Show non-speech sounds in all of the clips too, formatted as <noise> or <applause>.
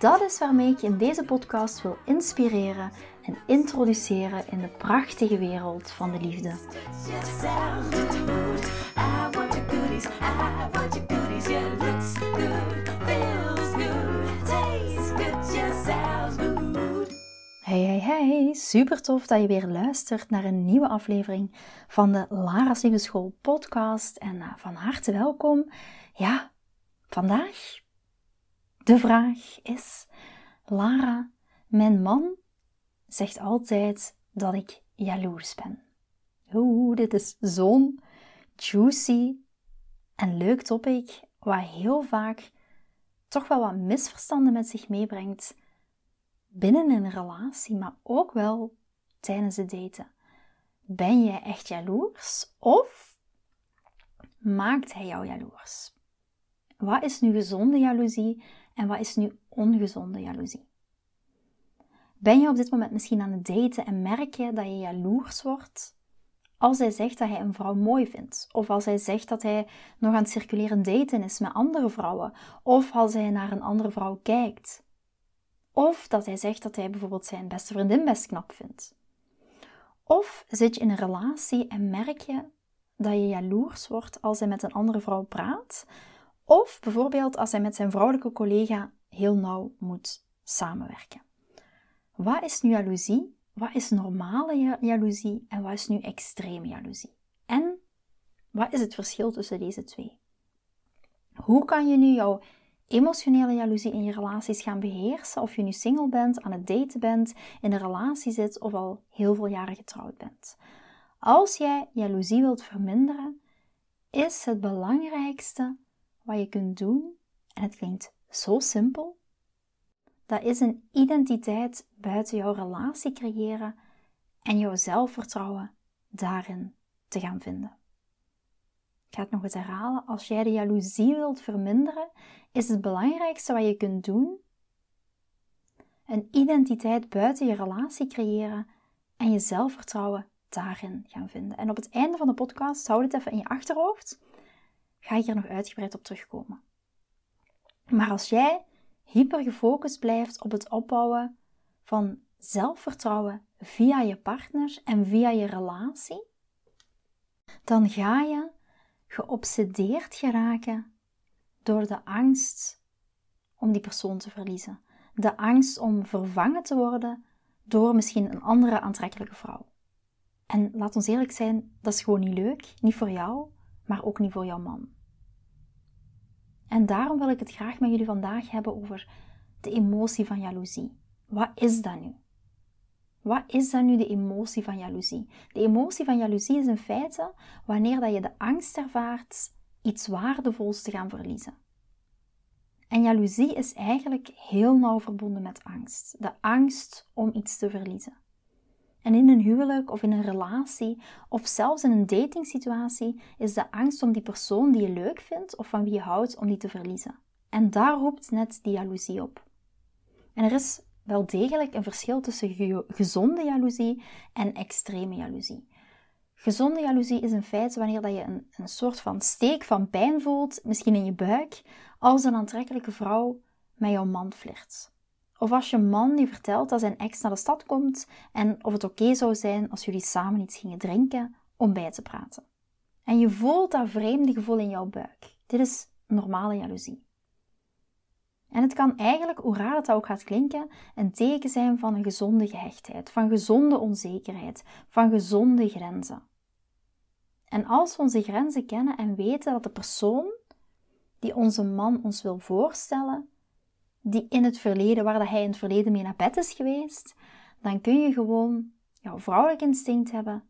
Dat is waarmee ik je in deze podcast wil inspireren en introduceren in de prachtige wereld van de liefde. Hey, hey, hey! Super tof dat je weer luistert naar een nieuwe aflevering van de Lara's Liefdeschool podcast. En eh, van harte welkom. Ja, vandaag de vraag is: Lara, mijn man zegt altijd dat ik jaloers ben. Oeh, dit is zo'n juicy en leuk topic, wat heel vaak toch wel wat misverstanden met zich meebrengt binnen een relatie, maar ook wel tijdens het daten. Ben jij echt jaloers of maakt hij jou jaloers? Wat is nu gezonde jaloezie en wat is nu ongezonde jaloezie? Ben je op dit moment misschien aan het daten en merk je dat je jaloers wordt als hij zegt dat hij een vrouw mooi vindt, of als hij zegt dat hij nog aan het circuleren daten is met andere vrouwen, of als hij naar een andere vrouw kijkt, of dat hij zegt dat hij bijvoorbeeld zijn beste vriendin best knap vindt. Of zit je in een relatie en merk je dat je jaloers wordt als hij met een andere vrouw praat, of bijvoorbeeld als hij met zijn vrouwelijke collega heel nauw moet samenwerken. Wat is nu jaloezie? Wat is normale jaloezie en wat is nu extreme jaloezie? En wat is het verschil tussen deze twee? Hoe kan je nu jouw emotionele jaloezie in je relaties gaan beheersen, of je nu single bent, aan het daten bent, in een relatie zit of al heel veel jaren getrouwd bent? Als jij jaloezie wilt verminderen, is het belangrijkste wat je kunt doen, en het klinkt zo simpel, dat is een identiteit buiten jouw relatie creëren en jouw zelfvertrouwen daarin te gaan vinden. Ik ga het nog eens herhalen. Als jij de jaloezie wilt verminderen, is het belangrijkste wat je kunt doen een identiteit buiten je relatie creëren en je zelfvertrouwen daarin gaan vinden. En op het einde van de podcast, houd het even in je achterhoofd, ga ik hier nog uitgebreid op terugkomen. Maar als jij hyper gefocust blijft op het opbouwen van zelfvertrouwen via je partner en via je relatie, dan ga je geobsedeerd geraken door de angst om die persoon te verliezen. De angst om vervangen te worden door misschien een andere aantrekkelijke vrouw. En laat ons eerlijk zijn, dat is gewoon niet leuk. Niet voor jou, maar ook niet voor jouw man. En daarom wil ik het graag met jullie vandaag hebben over de emotie van jaloezie. Wat is dat nu? Wat is dan nu de emotie van jaloezie? De emotie van jaloezie is in feite wanneer dat je de angst ervaart iets waardevols te gaan verliezen. En jaloezie is eigenlijk heel nauw verbonden met angst. De angst om iets te verliezen. En in een huwelijk of in een relatie of zelfs in een datingsituatie is de angst om die persoon die je leuk vindt of van wie je houdt, om die te verliezen. En daar roept net die jaloezie op. En er is wel degelijk een verschil tussen gezonde jaloezie en extreme jaloezie. Gezonde jaloezie is in feite wanneer dat je een, een soort van steek van pijn voelt, misschien in je buik, als een aantrekkelijke vrouw met jouw man flirt. Of als je man je vertelt dat zijn ex naar de stad komt en of het oké zou zijn als jullie samen iets gingen drinken om bij te praten. En je voelt dat vreemde gevoel in jouw buik. Dit is normale jaloezie. En het kan eigenlijk, hoe raar het ook gaat klinken, een teken zijn van een gezonde gehechtheid, van gezonde onzekerheid, van gezonde grenzen. En als we onze grenzen kennen en weten dat de persoon die onze man ons wil voorstellen, die in het verleden, waar dat hij in het verleden mee naar bed is geweest, dan kun je gewoon jouw vrouwelijk instinct hebben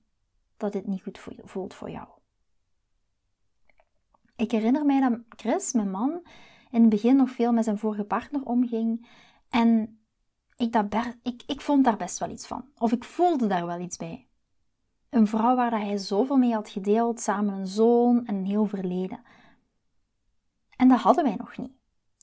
dat dit niet goed voelt voor jou. Ik herinner mij dat Chris, mijn man, in het begin nog veel met zijn vorige partner omging. En ik, dat ik, ik vond daar best wel iets van. Of ik voelde daar wel iets bij. Een vrouw waar hij zoveel mee had gedeeld, samen een zoon en een heel verleden. En dat hadden wij nog niet.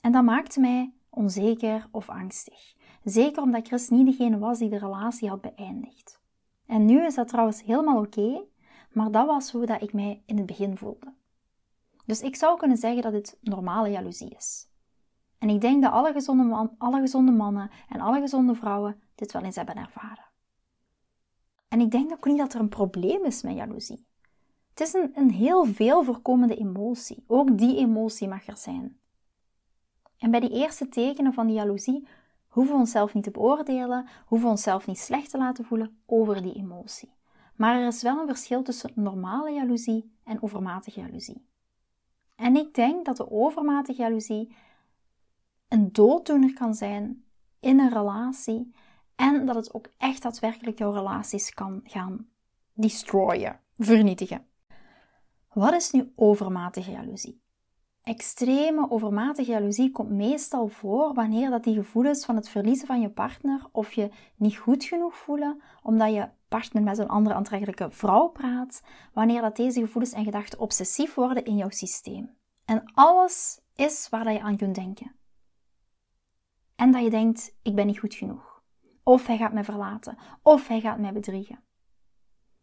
En dat maakte mij onzeker of angstig. Zeker omdat Chris niet degene was die de relatie had beëindigd. En nu is dat trouwens helemaal oké, maar dat was hoe dat ik mij in het begin voelde. Dus ik zou kunnen zeggen dat dit normale jaloezie is. En ik denk dat alle gezonde, man, alle gezonde mannen en alle gezonde vrouwen dit wel eens hebben ervaren. En ik denk ook niet dat er een probleem is met jaloezie. Het is een, een heel veel voorkomende emotie. Ook die emotie mag er zijn. En bij die eerste tekenen van die jaloezie hoeven we onszelf niet te beoordelen, hoeven we onszelf niet slecht te laten voelen over die emotie. Maar er is wel een verschil tussen normale jaloezie en overmatige jaloezie. En ik denk dat de overmatige jaloezie een dooddoener kan zijn in een relatie en dat het ook echt daadwerkelijk jouw relaties kan gaan destroyen, vernietigen. Wat is nu overmatige jaloezie? Extreme overmatige jaloezie komt meestal voor wanneer dat die gevoelens van het verliezen van je partner of je niet goed genoeg voelen omdat je partner met een andere aantrekkelijke vrouw praat, wanneer dat deze gevoelens en gedachten obsessief worden in jouw systeem. En alles is waar dat je aan kunt denken. En dat je denkt, ik ben niet goed genoeg. Of hij gaat mij verlaten. Of hij gaat mij bedriegen.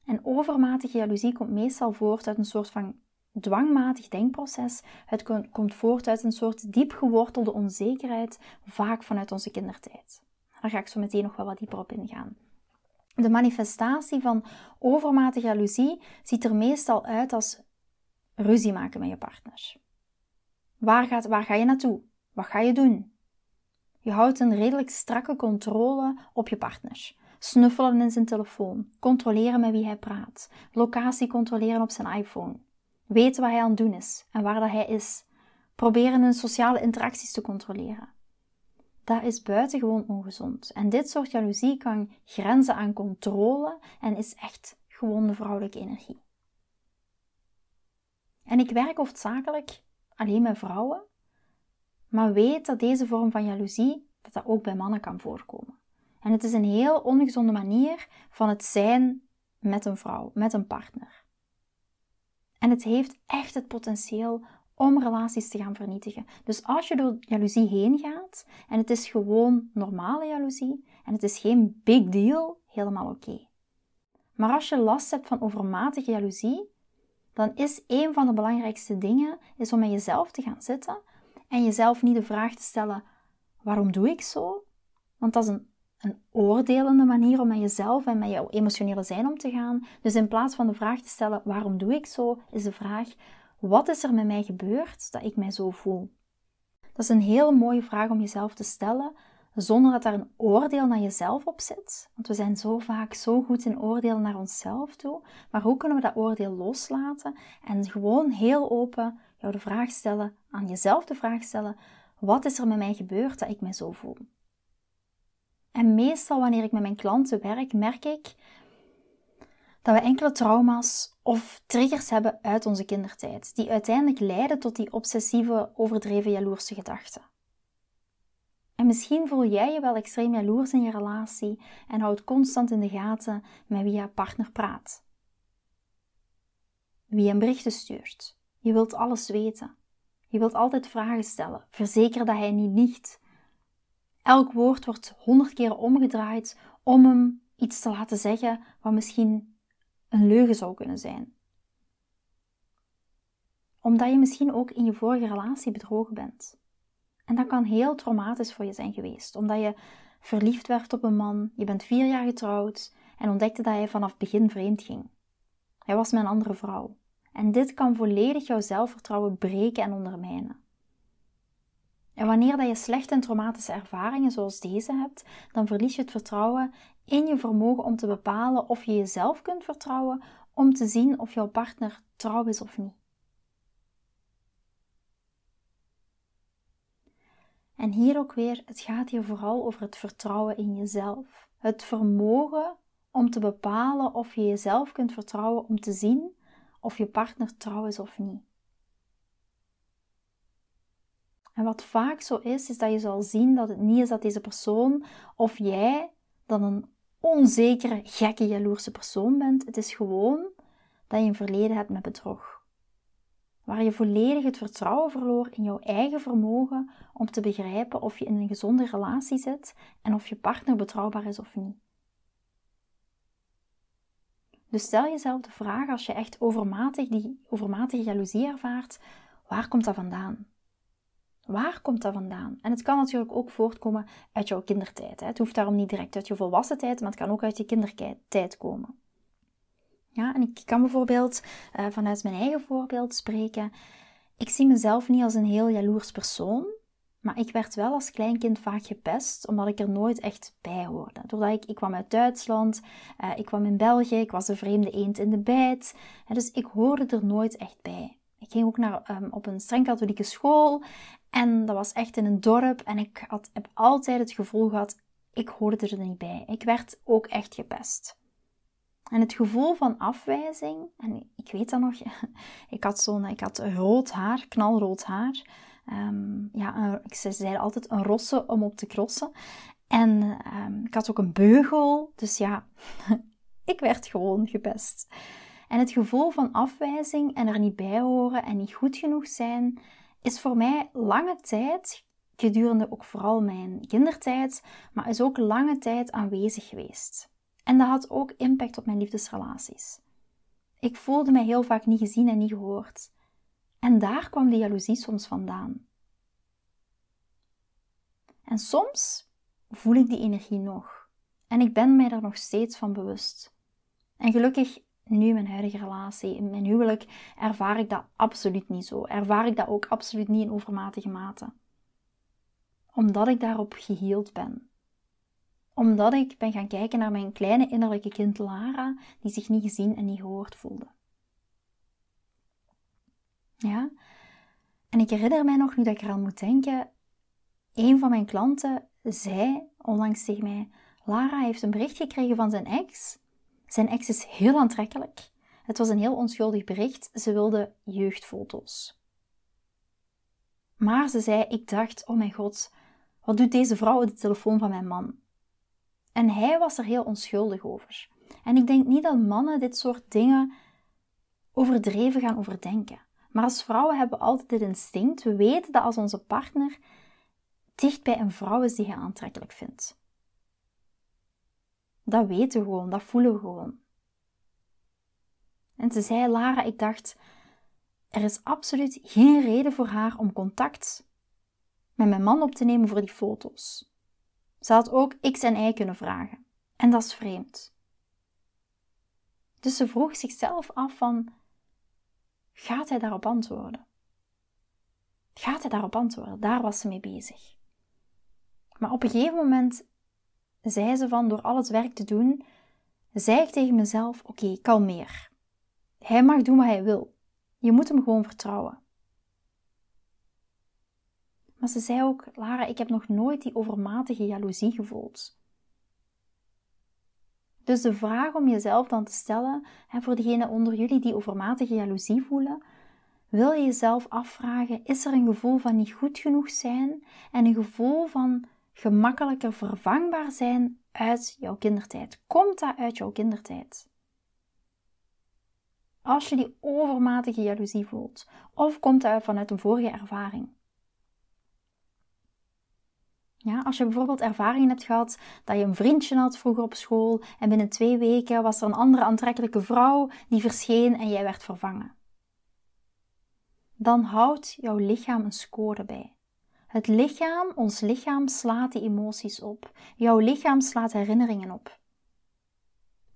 En overmatige jaloezie komt meestal voort uit een soort van dwangmatig denkproces. Het komt voort uit een soort diep gewortelde onzekerheid, vaak vanuit onze kindertijd. Daar ga ik zo meteen nog wel wat dieper op ingaan. De manifestatie van overmatige jaloezie ziet er meestal uit als ruzie maken met je partner. Waar, gaat, waar ga je naartoe? Wat ga je doen? Je houdt een redelijk strakke controle op je partner. Snuffelen in zijn telefoon, controleren met wie hij praat, locatie controleren op zijn iPhone, weten wat hij aan het doen is en waar dat hij is, proberen hun sociale interacties te controleren. Dat is buitengewoon ongezond. En dit soort jaloezie kan grenzen aan controle en is echt gewoon de vrouwelijke energie. En ik werk hoofdzakelijk alleen met vrouwen, maar weet dat deze vorm van jaloezie dat dat ook bij mannen kan voorkomen. En het is een heel ongezonde manier van het zijn met een vrouw, met een partner. En het heeft echt het potentieel om relaties te gaan vernietigen. Dus als je door jaloezie heen gaat en het is gewoon normale jaloezie en het is geen big deal, helemaal oké. Maar als je last hebt van overmatige jaloezie, dan is een van de belangrijkste dingen is om met jezelf te gaan zitten en jezelf niet de vraag te stellen: waarom doe ik zo? Want dat is een, een oordelende manier om met jezelf en met jouw emotionele zijn om te gaan. Dus in plaats van de vraag te stellen: waarom doe ik zo, is de vraag: wat is er met mij gebeurd dat ik mij zo voel? Dat is een heel mooie vraag om jezelf te stellen, zonder dat daar een oordeel naar jezelf op zit. Want we zijn zo vaak zo goed in oordeel naar onszelf toe. Maar hoe kunnen we dat oordeel loslaten en gewoon heel open jou de vraag stellen, aan jezelf de vraag stellen: wat is er met mij gebeurd dat ik mij zo voel? En meestal wanneer ik met mijn klanten werk, merk ik dat we enkele trauma's of triggers hebben uit onze kindertijd, die uiteindelijk leiden tot die obsessieve, overdreven jaloerse gedachten. En misschien voel jij je wel extreem jaloers in je relatie en houdt constant in de gaten met wie je partner praat. Wie een berichten stuurt. Je wilt alles weten. Je wilt altijd vragen stellen. Verzeker dat hij niet liegt. Elk woord wordt honderd keer omgedraaid om hem iets te laten zeggen wat misschien een leugen zou kunnen zijn. Omdat je misschien ook in je vorige relatie bedrogen bent. En dat kan heel traumatisch voor je zijn geweest, omdat je verliefd werd op een man, je bent vier jaar getrouwd en ontdekte dat hij vanaf begin vreemd ging. Hij was met een andere vrouw. En dit kan volledig jouw zelfvertrouwen breken en ondermijnen. En wanneer dat je slechte en traumatische ervaringen zoals deze hebt, dan verlies je het vertrouwen in je vermogen om te bepalen of je jezelf kunt vertrouwen om te zien of jouw partner trouw is of niet. En hier ook weer, het gaat hier vooral over het vertrouwen in jezelf. Het vermogen om te bepalen of je jezelf kunt vertrouwen om te zien of je partner trouw is of niet. En wat vaak zo is, is dat je zal zien dat het niet is dat deze persoon of jij dan een onzekere, gekke, jaloerse persoon bent. Het is gewoon dat je een verleden hebt met bedrog. Waar je volledig het vertrouwen verloor in jouw eigen vermogen om te begrijpen of je in een gezonde relatie zit en of je partner betrouwbaar is of niet. Dus stel jezelf de vraag als je echt overmatig die overmatige jaloezie ervaart, waar komt dat vandaan? Waar komt dat vandaan? En het kan natuurlijk ook voortkomen uit jouw kindertijd. Hè? Het hoeft daarom niet direct uit je volwassen tijd, maar het kan ook uit je kindertijd komen. Ja, en ik kan bijvoorbeeld uh, vanuit mijn eigen voorbeeld spreken. Ik zie mezelf niet als een heel jaloers persoon, maar ik werd wel als kleinkind vaak gepest, omdat ik er nooit echt bij hoorde. Doordat ik, ik kwam uit Duitsland, uh, ik kwam in België, ik was de vreemde eend in de bijt. dus ik hoorde er nooit echt bij. Ik ging ook naar, um, op een streng katholieke school en dat was echt in een dorp. En ik had, heb altijd het gevoel gehad, ik hoorde er niet bij. Ik werd ook echt gepest. En het gevoel van afwijzing, en ik weet dat nog, <laughs> ik had zo'n, ik had rood haar, knalrood haar. Um, ja, ze zeiden altijd een rosse om op te crossen. En um, ik had ook een beugel, dus ja, <laughs> ik werd gewoon gepest. En het gevoel van afwijzing en er niet bij horen en niet goed genoeg zijn, is voor mij lange tijd, gedurende ook vooral mijn kindertijd, maar is ook lange tijd aanwezig geweest. En dat had ook impact op mijn liefdesrelaties. Ik voelde mij heel vaak niet gezien en niet gehoord. En daar kwam de jaloezie soms vandaan. En soms voel ik die energie nog. En ik ben mij daar nog steeds van bewust. En gelukkig nu mijn huidige relatie, in mijn huwelijk, ervaar ik dat absoluut niet zo. Ervaar ik dat ook absoluut niet in overmatige mate. Omdat ik daarop geheeld ben. Omdat ik ben gaan kijken naar mijn kleine innerlijke kind Lara, die zich niet gezien en niet gehoord voelde. Ja? En ik herinner mij nog, nu dat ik eraan moet denken, een van mijn klanten zei onlangs tegen mij: Lara heeft een bericht gekregen van zijn ex zijn ex is heel aantrekkelijk. Het was een heel onschuldig bericht. Ze wilde jeugdfoto's. Maar ze zei: Ik dacht, oh mijn god, wat doet deze vrouw op de telefoon van mijn man? En hij was er heel onschuldig over. En ik denk niet dat mannen dit soort dingen overdreven gaan overdenken. Maar als vrouwen hebben we altijd dit instinct. We weten dat als onze partner dicht bij een vrouw is die hij aantrekkelijk vindt. Dat weten we gewoon, dat voelen we gewoon. En ze zei, Lara, ik dacht, er is absoluut geen reden voor haar om contact met mijn man op te nemen voor die foto's. Ze had ook X en Y kunnen vragen. En dat is vreemd. Dus ze vroeg zichzelf af van, gaat hij daarop antwoorden? Gaat hij daarop antwoorden? Daar was ze mee bezig. Maar op een gegeven moment zei ze van door al het werk te doen, zei ik tegen mezelf: Oké, kalmeer. Hij mag doen wat hij wil. Je moet hem gewoon vertrouwen. Maar ze zei ook: Lara, ik heb nog nooit die overmatige jaloezie gevoeld. Dus de vraag om jezelf dan te stellen, en voor degenen onder jullie die overmatige jaloezie voelen, wil je jezelf afvragen: is er een gevoel van niet goed genoeg zijn en een gevoel van gemakkelijker vervangbaar zijn uit jouw kindertijd? Komt dat uit jouw kindertijd? Als je die overmatige jaloezie voelt, of komt dat vanuit een vorige ervaring? Ja, als je bijvoorbeeld ervaringen hebt gehad dat je een vriendje had vroeger op school en binnen twee weken was er een andere aantrekkelijke vrouw die verscheen en jij werd vervangen. Dan houdt jouw lichaam een score bij. Het lichaam, ons lichaam slaat die emoties op. Jouw lichaam slaat herinneringen op.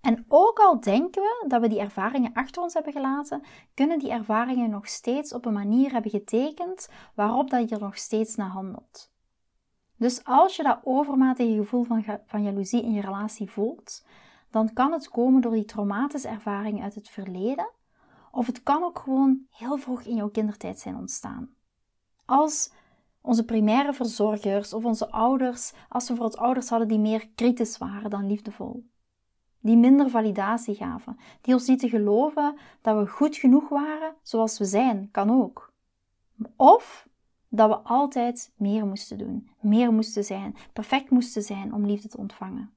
En ook al denken we dat we die ervaringen achter ons hebben gelaten, kunnen die ervaringen nog steeds op een manier hebben getekend waarop dat je er nog steeds naar handelt. Dus als je dat overmatige gevoel van, van jaloezie in je relatie voelt, dan kan het komen door die traumatische ervaringen uit het verleden, of het kan ook gewoon heel vroeg in jouw kindertijd zijn ontstaan. Als onze primaire verzorgers of onze ouders, als we bijvoorbeeld ouders hadden die meer kritisch waren dan liefdevol. Die minder validatie gaven, die ons lieten geloven dat we goed genoeg waren zoals we zijn, kan ook. Of dat we altijd meer moesten doen, meer moesten zijn, perfect moesten zijn om liefde te ontvangen.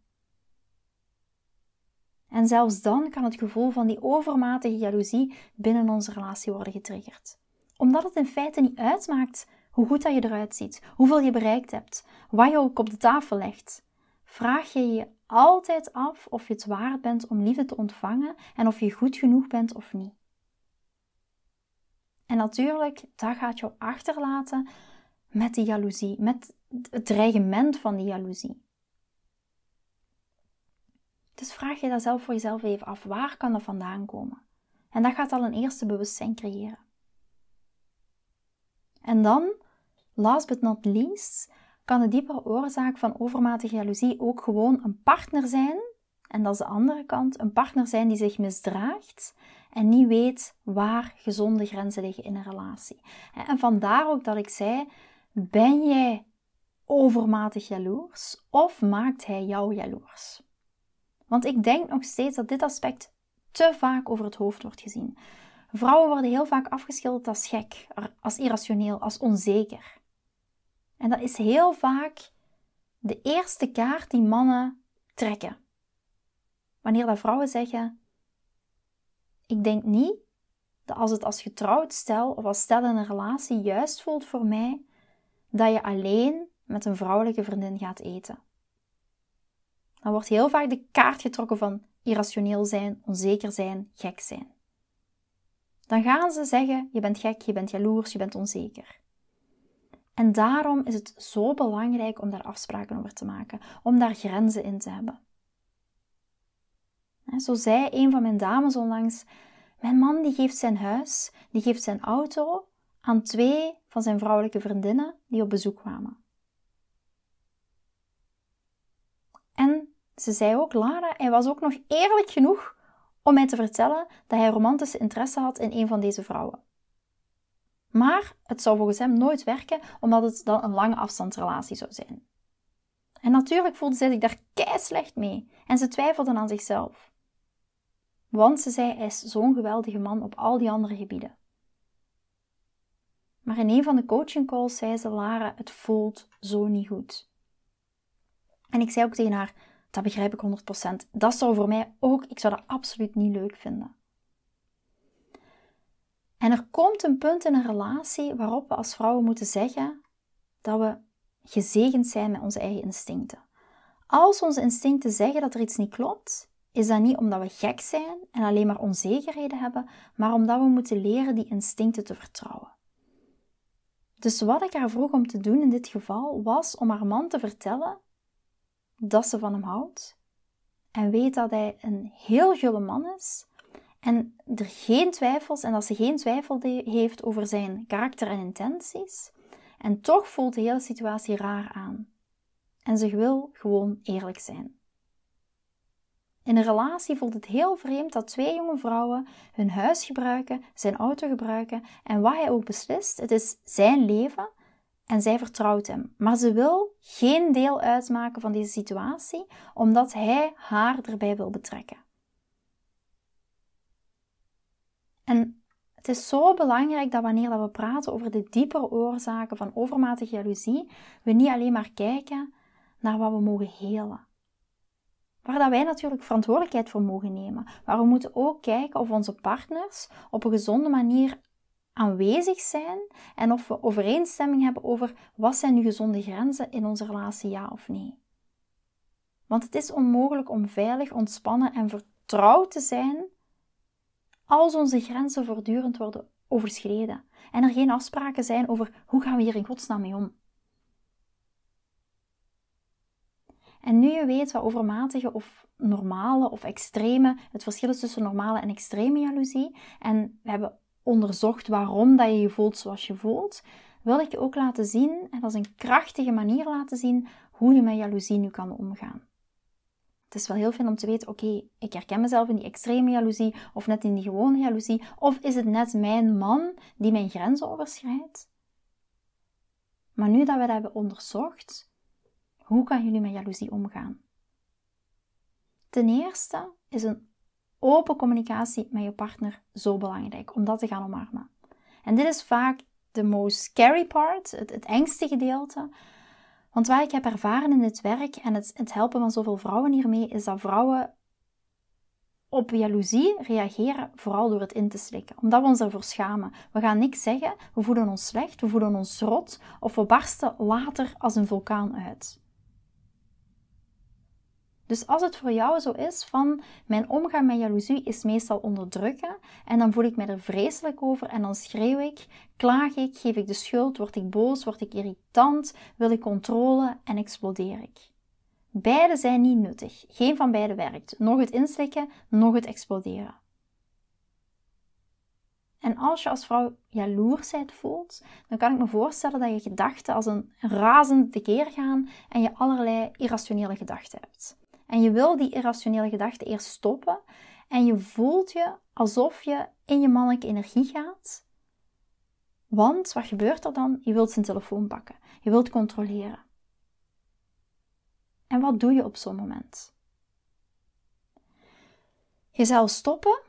En zelfs dan kan het gevoel van die overmatige jaloezie binnen onze relatie worden getriggerd. Omdat het in feite niet uitmaakt hoe goed dat je eruit ziet, hoeveel je bereikt hebt, wat je ook op de tafel legt. Vraag je je altijd af of je het waard bent om liefde te ontvangen en of je goed genoeg bent of niet. En natuurlijk, dat gaat jou achterlaten met die jaloezie, met het dreigement van die jaloezie. Dus vraag je dat zelf voor jezelf even af. Waar kan dat vandaan komen? En dat gaat al een eerste bewustzijn creëren. En dan, last but not least, kan de diepere oorzaak van overmatige jaloezie ook gewoon een partner zijn. En dat is de andere kant, een partner zijn die zich misdraagt en niet weet waar gezonde grenzen liggen in een relatie. En vandaar ook dat ik zei: ben jij overmatig jaloers of maakt hij jou jaloers? Want ik denk nog steeds dat dit aspect te vaak over het hoofd wordt gezien. Vrouwen worden heel vaak afgeschilderd als gek, als irrationeel, als onzeker. En dat is heel vaak de eerste kaart die mannen trekken. Wanneer dat vrouwen zeggen: Ik denk niet dat als het als getrouwd stel of als stel in een relatie juist voelt voor mij, dat je alleen met een vrouwelijke vriendin gaat eten. Dan wordt heel vaak de kaart getrokken van irrationeel zijn, onzeker zijn, gek zijn. Dan gaan ze zeggen: je bent gek, je bent jaloers, je bent onzeker. En daarom is het zo belangrijk om daar afspraken over te maken, om daar grenzen in te hebben. Zo zei een van mijn dames onlangs: Mijn man die geeft zijn huis, die geeft zijn auto aan twee van zijn vrouwelijke vriendinnen die op bezoek kwamen. En ze zei ook, Lara, hij was ook nog eerlijk genoeg om mij te vertellen dat hij romantische interesse had in een van deze vrouwen. Maar het zou volgens hem nooit werken, omdat het dan een lange afstandsrelatie zou zijn. En natuurlijk voelde zij zich daar kei slecht mee en ze twijfelde aan zichzelf. Want ze zei, hij is zo'n geweldige man op al die andere gebieden. Maar in een van de coaching calls zei ze, Lara, het voelt zo niet goed. En ik zei ook tegen haar, dat begrijp ik 100%. Dat zou voor mij ook, ik zou dat absoluut niet leuk vinden. En er komt een punt in een relatie waarop we als vrouwen moeten zeggen dat we gezegend zijn met onze eigen instincten. Als onze instincten zeggen dat er iets niet klopt, is dat niet omdat we gek zijn en alleen maar onzekerheden hebben, maar omdat we moeten leren die instincten te vertrouwen. Dus wat ik haar vroeg om te doen in dit geval was om haar man te vertellen dat ze van hem houdt en weet dat hij een heel gulle man is en er geen twijfels en dat ze geen twijfel heeft over zijn karakter en intenties. En toch voelt de hele situatie raar aan. En ze wil gewoon eerlijk zijn. In een relatie voelt het heel vreemd dat twee jonge vrouwen hun huis gebruiken, zijn auto gebruiken en wat hij ook beslist, het is zijn leven en zij vertrouwt hem. Maar ze wil geen deel uitmaken van deze situatie, omdat hij haar erbij wil betrekken. En het is zo belangrijk dat wanneer we praten over de diepere oorzaken van overmatige jaloezie, we niet alleen maar kijken naar wat we mogen helen. Waar dat wij natuurlijk verantwoordelijkheid voor mogen nemen. Maar we moeten ook kijken of onze partners op een gezonde manier aanwezig zijn en of we overeenstemming hebben over wat zijn nu gezonde grenzen in onze relatie, ja of nee. Want het is onmogelijk om veilig, ontspannen en vertrouwd te zijn als onze grenzen voortdurend worden overschreden en er geen afspraken zijn over hoe gaan we hier in godsnaam mee om. En nu je weet wat overmatige of normale of extreme, het verschil is tussen normale en extreme jaloezie, en we hebben onderzocht waarom dat je je voelt zoals je voelt, wil ik je ook laten zien, en dat is een krachtige manier laten zien, hoe je met jaloezie nu kan omgaan. Het is wel heel fijn om te weten, oké, ik herken mezelf in die extreme jaloezie of net in die gewone jaloezie. Of is het net mijn man die mijn grenzen overschrijdt? Maar nu dat we dat hebben onderzocht, hoe kan jullie met jaloezie omgaan? Ten eerste is een open communicatie met je partner zo belangrijk om dat te gaan omarmen. En dit is vaak de most scary part, het, het engste gedeelte. Want wat ik heb ervaren in dit werk en het, het helpen van zoveel vrouwen hiermee, is dat vrouwen op jaloezie reageren vooral door het in te slikken, omdat we ons ervoor schamen. We gaan niks zeggen, we voelen ons slecht, we voelen ons rot of we barsten later als een vulkaan uit. Dus als het voor jou zo is van mijn omgang met jaloezie is meestal onderdrukken en dan voel ik me er vreselijk over en dan schreeuw ik, klaag ik, geef ik de schuld, word ik boos, word ik irritant, wil ik controle en explodeer ik. Beide zijn niet nuttig. Geen van beide werkt. Nog het inslikken, nog het exploderen. En als je als vrouw jaloersheid voelt, dan kan ik me voorstellen dat je gedachten als een razend tekeer gaan en je allerlei irrationele gedachten hebt. En je wil die irrationele gedachten eerst stoppen en je voelt je alsof je in je mannelijke energie gaat. Want wat gebeurt er dan? Je wilt zijn telefoon pakken. Je wilt controleren. En wat doe je op zo'n moment? Jezelf stoppen?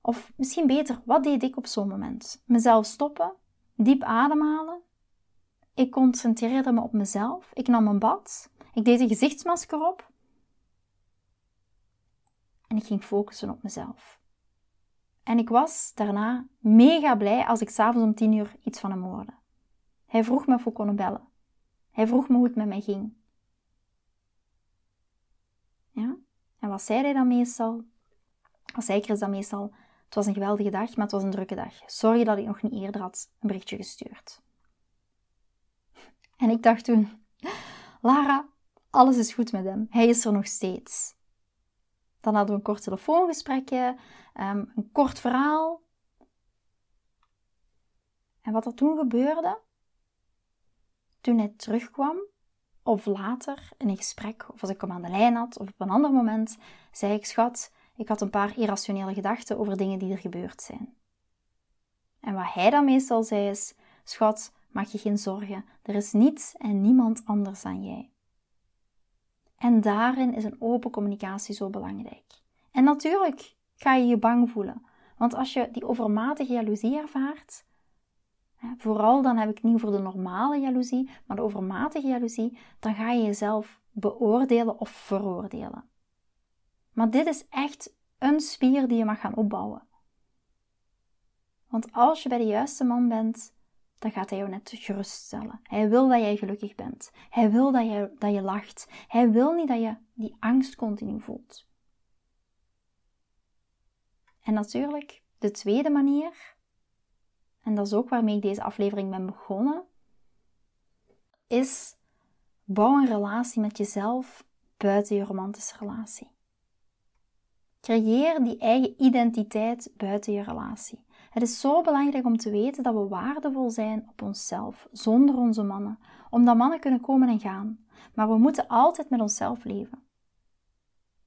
Of misschien beter, wat deed ik op zo'n moment? Mezelf stoppen, diep ademhalen. Ik concentreerde me op mezelf. Ik nam een bad. Ik deed een gezichtsmasker op. En ik ging focussen op mezelf. En ik was daarna mega blij als ik s'avonds om tien uur iets van hem hoorde. Hij vroeg me of we konden bellen. Hij vroeg me hoe het met mij ging. Ja? En wat zei hij dan meestal? Als zei is dan meestal, het was een geweldige dag, maar het was een drukke dag. Sorry dat ik nog niet eerder had een berichtje gestuurd. En ik dacht toen, Lara, alles is goed met hem. Hij is er nog steeds. Dan hadden we een kort telefoongesprekje, ehm, een kort verhaal. En wat er toen gebeurde, toen hij terugkwam, of later in een gesprek, of als ik hem aan de lijn had, of op een ander moment, zei ik: Schat, ik had een paar irrationele gedachten over dingen die er gebeurd zijn. En wat hij dan meestal zei is: Schat, maak je geen zorgen, er is niets en niemand anders dan jij. En daarin is een open communicatie zo belangrijk. En natuurlijk ga je je bang voelen, want als je die overmatige jaloezie ervaart, Vooral dan heb ik niet over de normale jaloezie, maar de overmatige jaloezie, dan ga je jezelf beoordelen of veroordelen. Maar dit is echt een spier die je mag gaan opbouwen. Want als je bij de juiste man bent, dan gaat hij jou net geruststellen. Hij wil dat jij gelukkig bent. Hij wil dat je, dat je lacht. Hij wil niet dat je die angst continu voelt. En natuurlijk, de tweede manier en dat is ook waarmee ik deze aflevering ben begonnen, is bouw een relatie met jezelf buiten je romantische relatie. Creëer die eigen identiteit buiten je relatie. Het is zo belangrijk om te weten dat we waardevol zijn op onszelf, zonder onze mannen. Omdat mannen kunnen komen en gaan. Maar we moeten altijd met onszelf leven.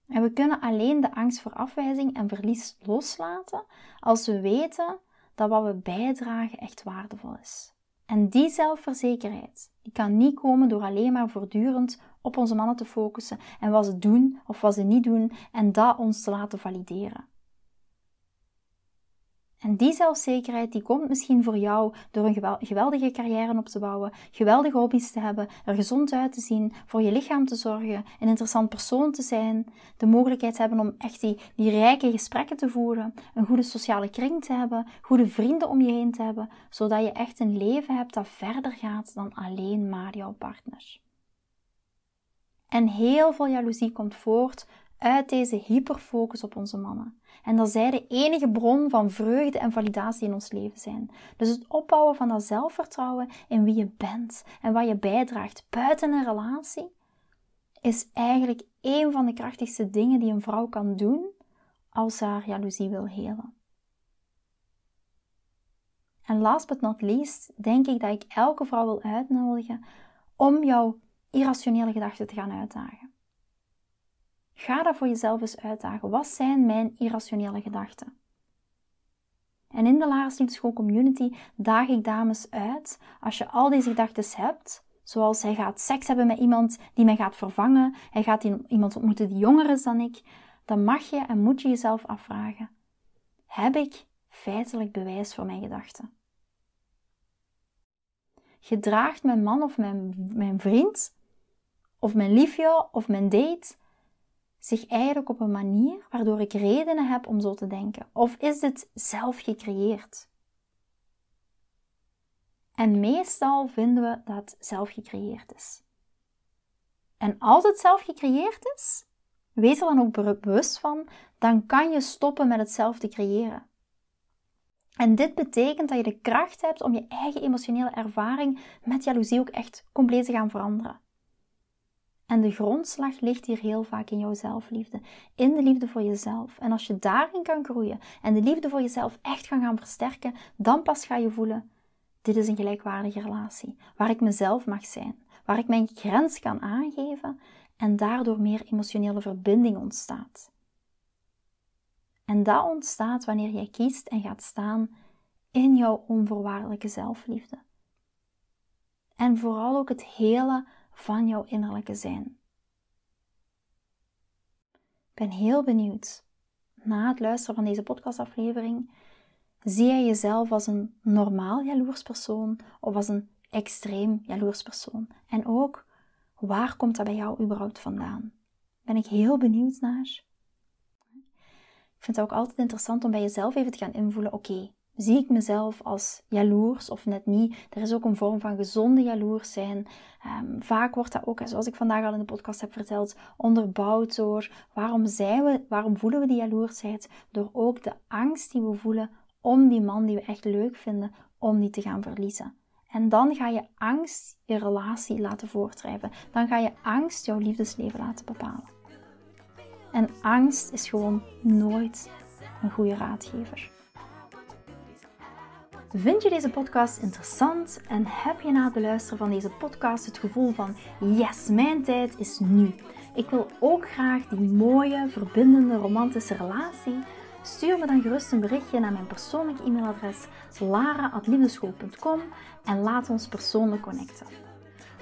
En we kunnen alleen de angst voor afwijzing en verlies loslaten als we weten dat wat we bijdragen echt waardevol is. En die zelfverzekerheid, die kan niet komen door alleen maar voortdurend op onze mannen te focussen en wat ze doen of wat ze niet doen en dat ons te laten valideren. En die zelfzekerheid die komt misschien voor jou door een geweldige carrière op te bouwen, geweldige hobby's te hebben, er gezond uit te zien, voor je lichaam te zorgen, een interessant persoon te zijn, de mogelijkheid te hebben om echt die, rijke gesprekken te voeren, een goede sociale kring te hebben, goede vrienden om je heen te hebben, zodat je echt een leven hebt dat verder gaat dan alleen maar jouw partner. En heel veel jaloezie komt voort uit deze hyperfocus op onze mannen. En dat zij de enige bron van vreugde en validatie in ons leven zijn. Dus het opbouwen van dat zelfvertrouwen in wie je bent en wat je bijdraagt buiten een relatie, is eigenlijk een van de krachtigste dingen die een vrouw kan doen als ze haar jaloezie wil helen. En last but not least denk ik dat ik elke vrouw wil uitnodigen om jouw irrationele gedachten te gaan uitdagen. Ga dat voor jezelf eens uitdagen. Wat zijn mijn irrationele gedachten? En in de Lars School Community daag ik dames uit, als je al deze gedachten hebt, zoals hij gaat seks hebben met iemand die mij gaat vervangen, hij gaat iemand ontmoeten die jonger is dan ik, dan mag je en moet je jezelf afvragen: heb ik feitelijk bewijs voor mijn gedachten? gedraagt mijn man of mijn, mijn vriend of mijn liefje of mijn date zich eigenlijk op een manier waardoor ik redenen heb om zo te denken? Of is het zelf gecreëerd? En meestal vinden we dat het zelf gecreëerd is. En als het zelf gecreëerd is, wees er dan ook bewust van, dan kan je stoppen met het zelf te creëren. En dit betekent dat je de kracht hebt om je eigen emotionele ervaring met jaloezie ook echt compleet te gaan veranderen. En de grondslag ligt hier heel vaak in jouw zelfliefde, in de liefde voor jezelf. En als je daarin kan groeien en de liefde voor jezelf echt kan gaan versterken, dan pas ga je voelen: dit is een gelijkwaardige relatie, waar ik mezelf mag zijn, waar ik mijn grens kan aangeven en daardoor meer emotionele verbinding ontstaat. En dat ontstaat wanneer jij kiest en gaat staan in jouw onvoorwaardelijke zelfliefde. En vooral ook het hele van jouw innerlijke zijn. Ik ben heel benieuwd. Na het luisteren van deze podcastaflevering, zie jij jezelf als een normaal jaloers persoon of als een extreem jaloers persoon? En ook, waar komt dat bij jou überhaupt vandaan? Ben ik heel benieuwd naar. Ik vind het ook altijd interessant om bij jezelf even te gaan invoelen: oké, zie ik mezelf als jaloers of net niet? Er is ook een vorm van gezonde jaloers zijn. Ehm, vaak wordt dat ook, zoals ik vandaag al in de podcast heb verteld, onderbouwd door waarom, zijn we, waarom voelen we die jaloersheid? Door ook de angst die we voelen om die man die we echt leuk vinden, om die te gaan verliezen. En dan ga je angst je relatie laten voortdrijven. Dan ga je angst jouw liefdesleven laten bepalen. En angst is gewoon nooit een goede raadgever. Vind je deze podcast interessant en heb je na het beluisteren van deze podcast het gevoel van yes, mijn tijd is nu. Ik wil ook graag die mooie, verbindende, romantische relatie. Stuur me dan gerust een berichtje naar mijn persoonlijke e-mailadres lara.liefdeschool.com en laat ons persoonlijk connecten.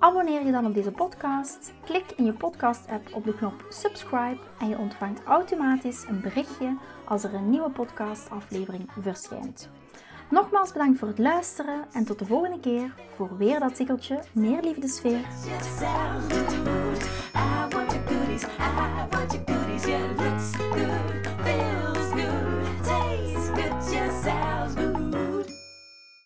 Abonneer je dan op deze podcast, klik in je podcast-app op de knop subscribe en je ontvangt automatisch een berichtje als er een nieuwe podcastaflevering verschijnt. Nogmaals bedankt voor het luisteren en tot de volgende keer voor weer dat tikkeltje meer liefdesfeer.